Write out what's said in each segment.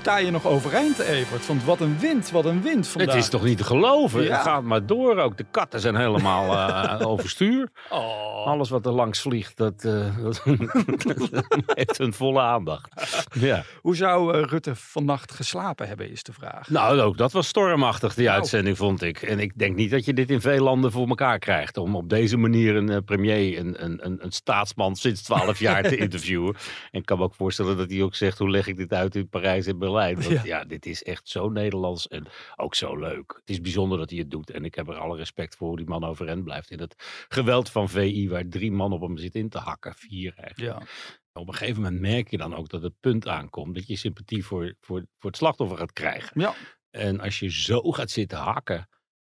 Sta je nog overeind, Evert? Want wat een wind, wat een wind vandaag. Het is toch niet te geloven? Ja. Het gaat maar door ook. De katten zijn helemaal eh, overstuur. Oh. Alles wat er langs vliegt, dat, eh, dat heeft hun volle aandacht. Ja. Hoe zou eh, Rutte vannacht geslapen hebben, is de vraag. Nou, ook dat was stormachtig, die Nou. uitzending, vond ik. En ik denk niet dat je dit in veel landen voor elkaar krijgt. Om op deze manier een premier, een, een, een, een staatsman sinds twaalf jaar te interviewen. En ik kan me ook voorstellen dat hij ook zegt, hoe leg ik dit uit in Parijs en Berlijn? Want Ja. ja. dit is echt zo Nederlands en ook zo leuk. Het is bijzonder dat hij het doet. En ik heb er alle respect voor hoe die man overeind blijft. In het geweld van VI, waar drie man op hem zitten in te hakken. Vier eigenlijk. Ja. Op een gegeven moment merk je dan ook dat het punt aankomt dat je sympathie voor, voor, voor het slachtoffer gaat krijgen. Ja. En als je zo gaat zitten hakken,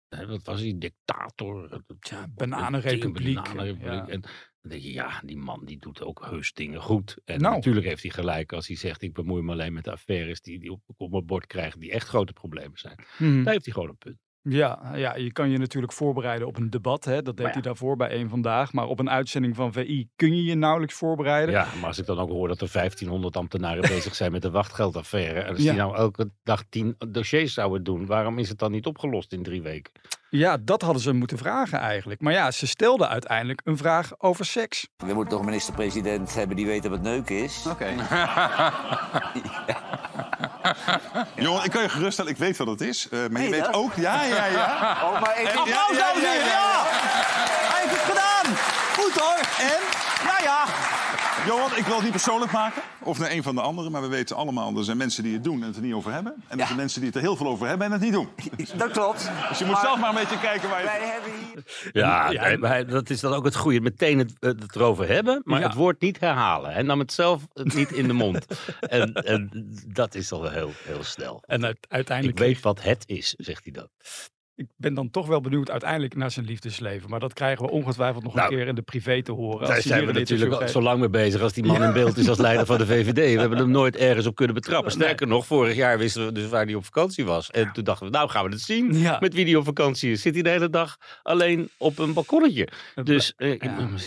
wat was die dictator? Ja, bananenrepubliek. Bananenrepubliek. Ja. En dan denk je, ja, die man die doet ook heus dingen goed. En Nou. natuurlijk heeft hij gelijk als hij zegt, ik bemoei me alleen met de affaires die, die op, op mijn bord krijgen, die echt grote problemen zijn. Mhm. Daar heeft hij gewoon een punt. Ja, ja, je kan je natuurlijk voorbereiden op een debat. Hè? Dat deed ja. hij daarvoor bij één vandaag. Maar op een uitzending van VI kun je je nauwelijks voorbereiden. Ja, maar als ik dan ook hoor dat er 1500 ambtenaren bezig zijn met de wachtgeldaffaire. En als Ja. die nou elke dag tien dossiers zouden doen, waarom is het dan niet opgelost in drie weken? Ja, dat hadden ze moeten vragen eigenlijk. Maar ja, ze stelden uiteindelijk een vraag over seks. We moeten toch een minister-president hebben die weet wat neuken is? Oké. Johan, ik kan je geruststellen, ik weet wat het is. eh, maar je weet dat? ook... Ja, ja, ja. Oh, maar even... Ja, ja, ja, ja, ja. Hij heeft het gedaan! Goed hoor! En? Ja, ja. Johan, ik wil het niet persoonlijk maken. Of naar een van de anderen. Maar we weten allemaal, er zijn mensen die het doen en het er niet over hebben. En er Ja. zijn mensen die het er heel veel over hebben en het niet doen. Dat klopt. Dus je moet zelf maar een beetje kijken waar je... Wij hebben hier... Ja, Ja, nee, dat is dan ook het goede. Meteen het, het erover hebben, maar Ja. het woord niet herhalen. Hij nam het zelf niet in de mond. en, en dat is al wel heel, heel snel. En uit- Ik uiteindelijk... weet wat het is, zegt hij dan. Ik ben dan toch wel benieuwd uiteindelijk naar zijn liefdesleven. Maar dat krijgen we ongetwijfeld nog Nou, een keer in de privé te horen. Daar zijn we natuurlijk al zo lang mee bezig als die man in beeld is als leider van de VVD. We hebben hem nooit ergens op kunnen betrappen. Sterker nog, vorig jaar wisten we dus waar hij op vakantie was. En toen dachten we, nou gaan we het zien. Ja. Met wie hij op vakantie is. Zit hij de hele dag alleen op een balkonnetje. Het Dus eh,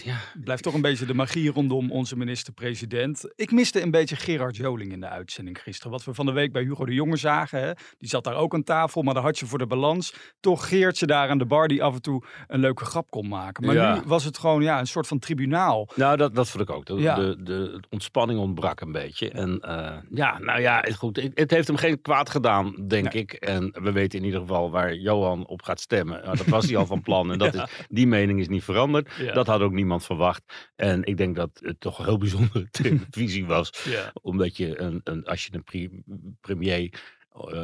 ja. Blijft toch een beetje de magie rondom onze minister-president. Ik miste een beetje Gerard Joling in de uitzending gisteren. Wat we van de week bij Hugo de Jonge zagen. Hè? Die zat daar ook aan tafel, maar daar had je voor de balans toch Geertje daar aan de bar die af en toe een leuke grap kon maken. Maar Ja. nu was het gewoon ja, een soort van tribunaal. Nou, dat, dat vond ik ook. De, Ja. de, de ontspanning ontbrak een beetje. En eh, ja, nou ja, het, goed. Het, heeft hem geen kwaad gedaan, denk ik. En we weten in ieder geval waar Johan op gaat stemmen. Nou, dat was hij al van plan. En dat is, die mening is niet veranderd. Dat had ook niemand verwacht. En ik denk dat het toch een heel bijzondere televisie was. Omdat je, een, een, als je een premier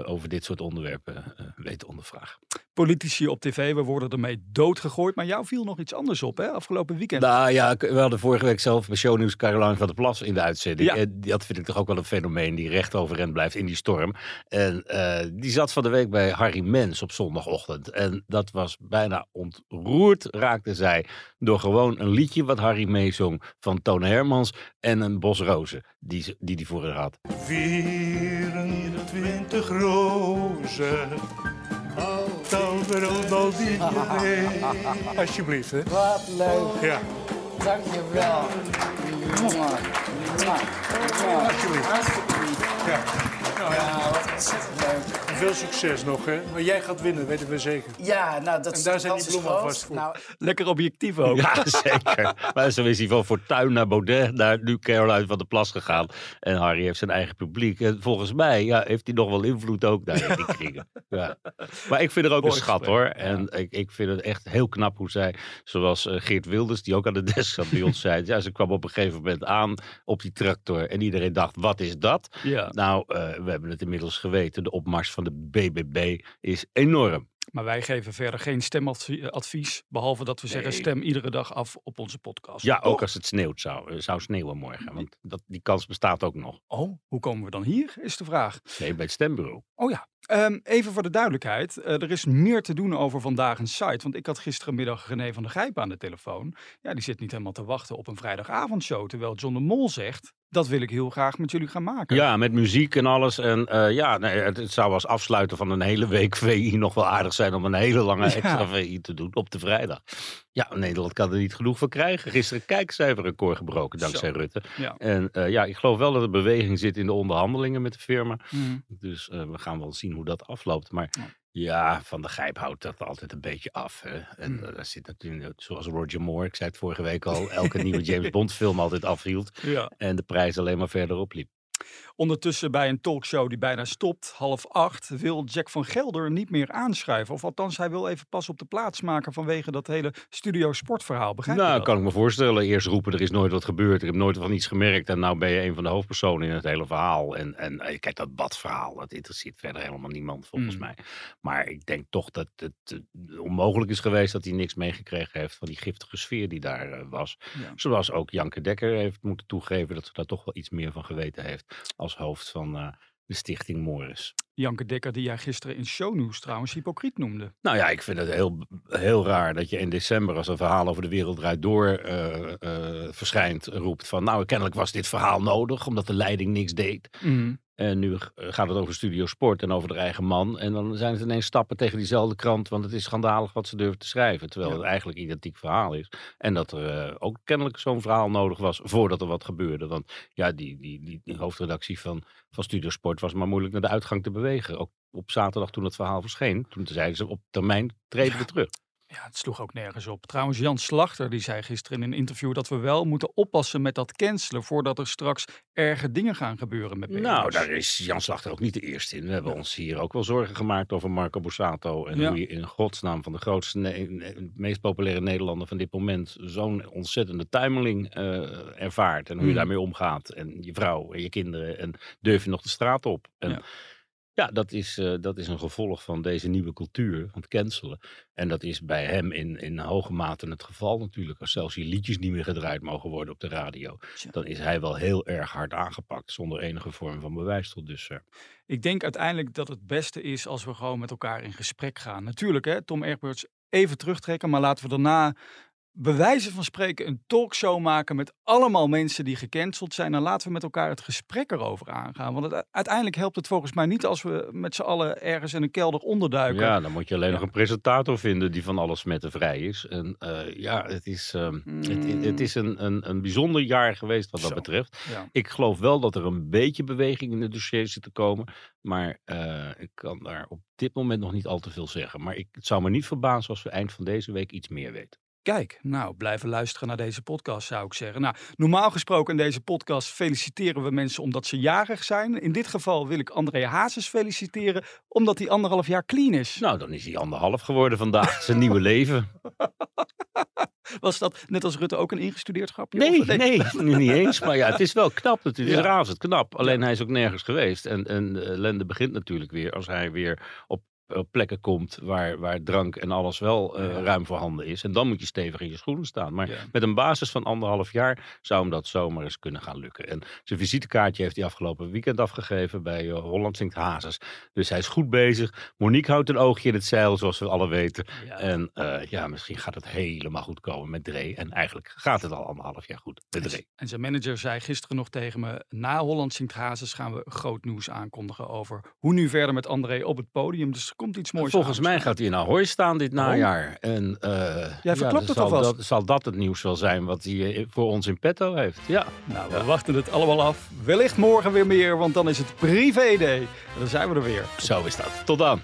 over dit soort onderwerpen eh, weet te ondervragen. Politici op tv, we worden ermee doodgegooid. Maar jou viel nog iets anders op, hè? Afgelopen weekend. Nou ja, ik- we hadden vorige week zelf bij Shownieuws Caroline van der Plas in de uitzending. Ja. En dat vind ik toch ook wel een fenomeen die recht overeind blijft in die storm. En eh, die zat van de week bij Harry Mens op zondagochtend. En dat was bijna ontroerd, raakte zij, door gewoon een liedje wat Harry meezong van Toon Hermans en een bos rozen die die, die voor haar had. 24 rozen. Toverend als iedereen. Alsjeblieft, hè. Wat leuk, Ja, dankjewel. Mwah. Mwah. Mwah. alsjeblieft. Ja. Nou ja, wat ontzettend leuk. veel succes nog, hè. Maar jij gaat winnen, weten we zeker. Ja, nou, dat, En daar zijn die is bloemen alvast voor. Nou, Lekker objectief ook. Ja, zeker. Maar zo is hij van Fortuin naar Baudet, naar nu Caroline van der Plas gegaan. En Harry heeft zijn eigen publiek. En volgens mij ja, heeft hij nog wel invloed ook daar in die kringen. Ja. Maar ik vind er ook Mooi een schat gesprek, hoor. ja. En ik, ik vind het echt heel knap hoe zij, zoals eh, Geert Wilders, die ook aan de desk zat bij ons, zei. Ja, ze kwam op een gegeven moment aan op die tractor. En iedereen dacht, wat is dat? Ja. Nou, eh, we hebben het inmiddels geweten. De opmars van de BBB is enorm. Maar wij geven verder geen stemadvies. Behalve dat we zeggen stem iedere dag af op onze podcast. Ja, Toch? ook als het sneeuwt zou, eh, zou sneeuwen morgen. Want dat, die kans bestaat ook nog. Oh, hoe komen we dan hier, is de vraag. Nee, bij het stembureau. Oh ja, Ehm, even voor de duidelijkheid. eh, er is meer te doen over vandaag een site. Want ik had gisterenmiddag René van der Gijp aan de telefoon. Ja, die zit niet helemaal te wachten op een vrijdagavondshow. Terwijl John de Mol zegt, dat wil ik heel graag met jullie gaan maken. Ja, met muziek en alles. En eh, ja, nee, het, het zou als afsluiten van een hele week VI nog wel aardig zijn om een hele lange Ja. extra VI te doen op de vrijdag. Ja, Nederland kan er niet genoeg van krijgen. Gisteren kijkcijferrecord gebroken dankzij Zo. Rutte. Ja. En eh, ja, ik geloof wel dat er beweging zit in de onderhandelingen met de firma. Mhm. Dus eh, we gaan wel zien hoe dat afloopt. Maar Ja. Ja, Van de Gijp houdt dat altijd een beetje af. Hè. En Mm. daar zit natuurlijk, zoals Roger Moore, ik zei het vorige week al, elke nieuwe James Bond film altijd afhield. Ja. En de prijs alleen maar verder opliep. Ondertussen bij een talkshow die bijna stopt, half acht, wil Jack van Gelder niet meer aanschuiven. Of althans, hij wil even pas op de plaats maken vanwege dat hele studio sportverhaal. Begrijp je nou, dat? kan ik me voorstellen. Eerst roepen, er is nooit wat gebeurd. Ik heb nooit van iets gemerkt. En nou ben je een van de hoofdpersonen in het hele verhaal. En, en eh, kijk, dat badverhaal, dat interesseert verder helemaal niemand volgens Mm. mij. Maar ik denk toch dat het eh, onmogelijk is geweest dat hij niks meegekregen heeft van die giftige sfeer die daar eh, was. Ja. Zoals ook Janke Dekker heeft moeten toegeven dat ze daar toch wel iets meer van geweten heeft. Als hoofd van eh, de stichting Morris. Janke Dekker, die jij gisteren in shownieuws trouwens hypocriet noemde. Nou ja, ik vind het heel, heel raar dat je in december, als een verhaal over de wereld draait door eh, eh, verschijnt, roept van nou, kennelijk was dit verhaal nodig, omdat de leiding niks deed. Mhm. En nu g- gaat het over Studio Sport en over de eigen man. En dan zijn het ineens stappen tegen diezelfde krant, want het is schandalig wat ze durven te schrijven. Terwijl Ja. het eigenlijk een identiek verhaal is. En dat er eh, ook kennelijk zo'n verhaal nodig was voordat er wat gebeurde. Want ja, die, die, die, die hoofdredactie van, van Studio Sport was maar moeilijk naar de uitgang te bewegen. Ook op zaterdag toen het verhaal verscheen, toen zeiden ze op termijn treden we terug. Ja, het sloeg ook nergens op. Trouwens, Jan Slachter die zei gisteren in een interview dat we wel moeten oppassen met dat cancelen voordat er straks erge dingen gaan gebeuren met BN'ers. Nou, daar is Jan Slachter ook niet de eerste in. We hebben ons hier ook wel zorgen gemaakt over Marco Borsato. En Ja. hoe je in godsnaam van de grootste, meest populaire Nederlander van dit moment zo'n ontzettende tuimeling eh, ervaart. En hoe je Mhm. daarmee omgaat. En je vrouw en je kinderen. En durf je nog de straat op. En Ja. Ja, dat, is, eh, dat is een gevolg van deze nieuwe cultuur van het cancelen. En dat is bij hem in, in hoge mate het geval natuurlijk. Als zelfs je liedjes niet meer gedraaid mogen worden op de radio. Dan is hij wel heel erg hard aangepakt. Zonder enige vorm van bewijs tot dusver. Ik denk uiteindelijk dat het beste is als we gewoon met elkaar in gesprek gaan. Natuurlijk, hè, Tom Egberts even terugtrekken, maar laten we daarna bij wijze van spreken een talkshow maken met allemaal mensen die gecanceld zijn. En laten we met elkaar het gesprek erover aangaan. Want het, uiteindelijk helpt het volgens mij niet als we met z'n allen ergens in een kelder onderduiken. Ja, dan moet je alleen Ja. nog een presentator vinden die van alles vrij is. En eh, ja, het is, ehm, het, het is een, een, een bijzonder jaar geweest wat dat Zo. betreft. Ja. Ik geloof wel dat er een beetje beweging in het dossier zit te komen. Maar eh, ik kan daar op dit moment nog niet al te veel zeggen. Maar ik, het zou me niet verbazen als we eind van deze week iets meer weten. Kijk, nou, blijven luisteren naar deze podcast, zou ik zeggen. Nou, normaal gesproken in deze podcast feliciteren we mensen omdat ze jarig zijn. In dit geval wil ik André Hazes feliciteren, omdat hij anderhalf jaar clean is. Nou, dan is hij anderhalf geworden vandaag. Zijn nieuwe leven. Was dat net als Rutte ook een ingestudeerd grapje? Nee, nee, niet eens. Maar ja, het is wel knap. Het is Ja. razend knap. Alleen hij is ook nergens geweest. En, en de ellende begint natuurlijk weer als hij weer op, op plekken komt waar, waar drank en alles wel eh, Ja. ruim voorhanden is. En dan moet je stevig in je schoenen staan. Maar Ja. met een basis van anderhalf jaar zou hem dat zomaar eens kunnen gaan lukken. En zijn visitekaartje heeft hij afgelopen weekend afgegeven bij eh, Holland Zingt Hazes. Dus hij is goed bezig. Monique houdt een oogje in het zeil, zoals we alle weten. Ja. En eh, ja, misschien gaat het helemaal goed komen met Dre. En eigenlijk gaat het al anderhalf jaar goed met En Dre. z- En zijn manager zei gisteren nog tegen me: Na Holland Zingt Hazes gaan we groot nieuws aankondigen over hoe nu verder met André op het podium. Dus komt iets moois Volgens aan. mij gaat hij in Ahoy staan dit najaar. En eh, Jij verklapt dan het zal alvast. Dat, zal dat het nieuws wel zijn wat hij eh, voor ons in petto heeft? Ja. Nou, we wachten het allemaal af. Wellicht morgen weer meer, want dan is het privé day. En dan zijn we er weer. Zo is dat. Tot dan.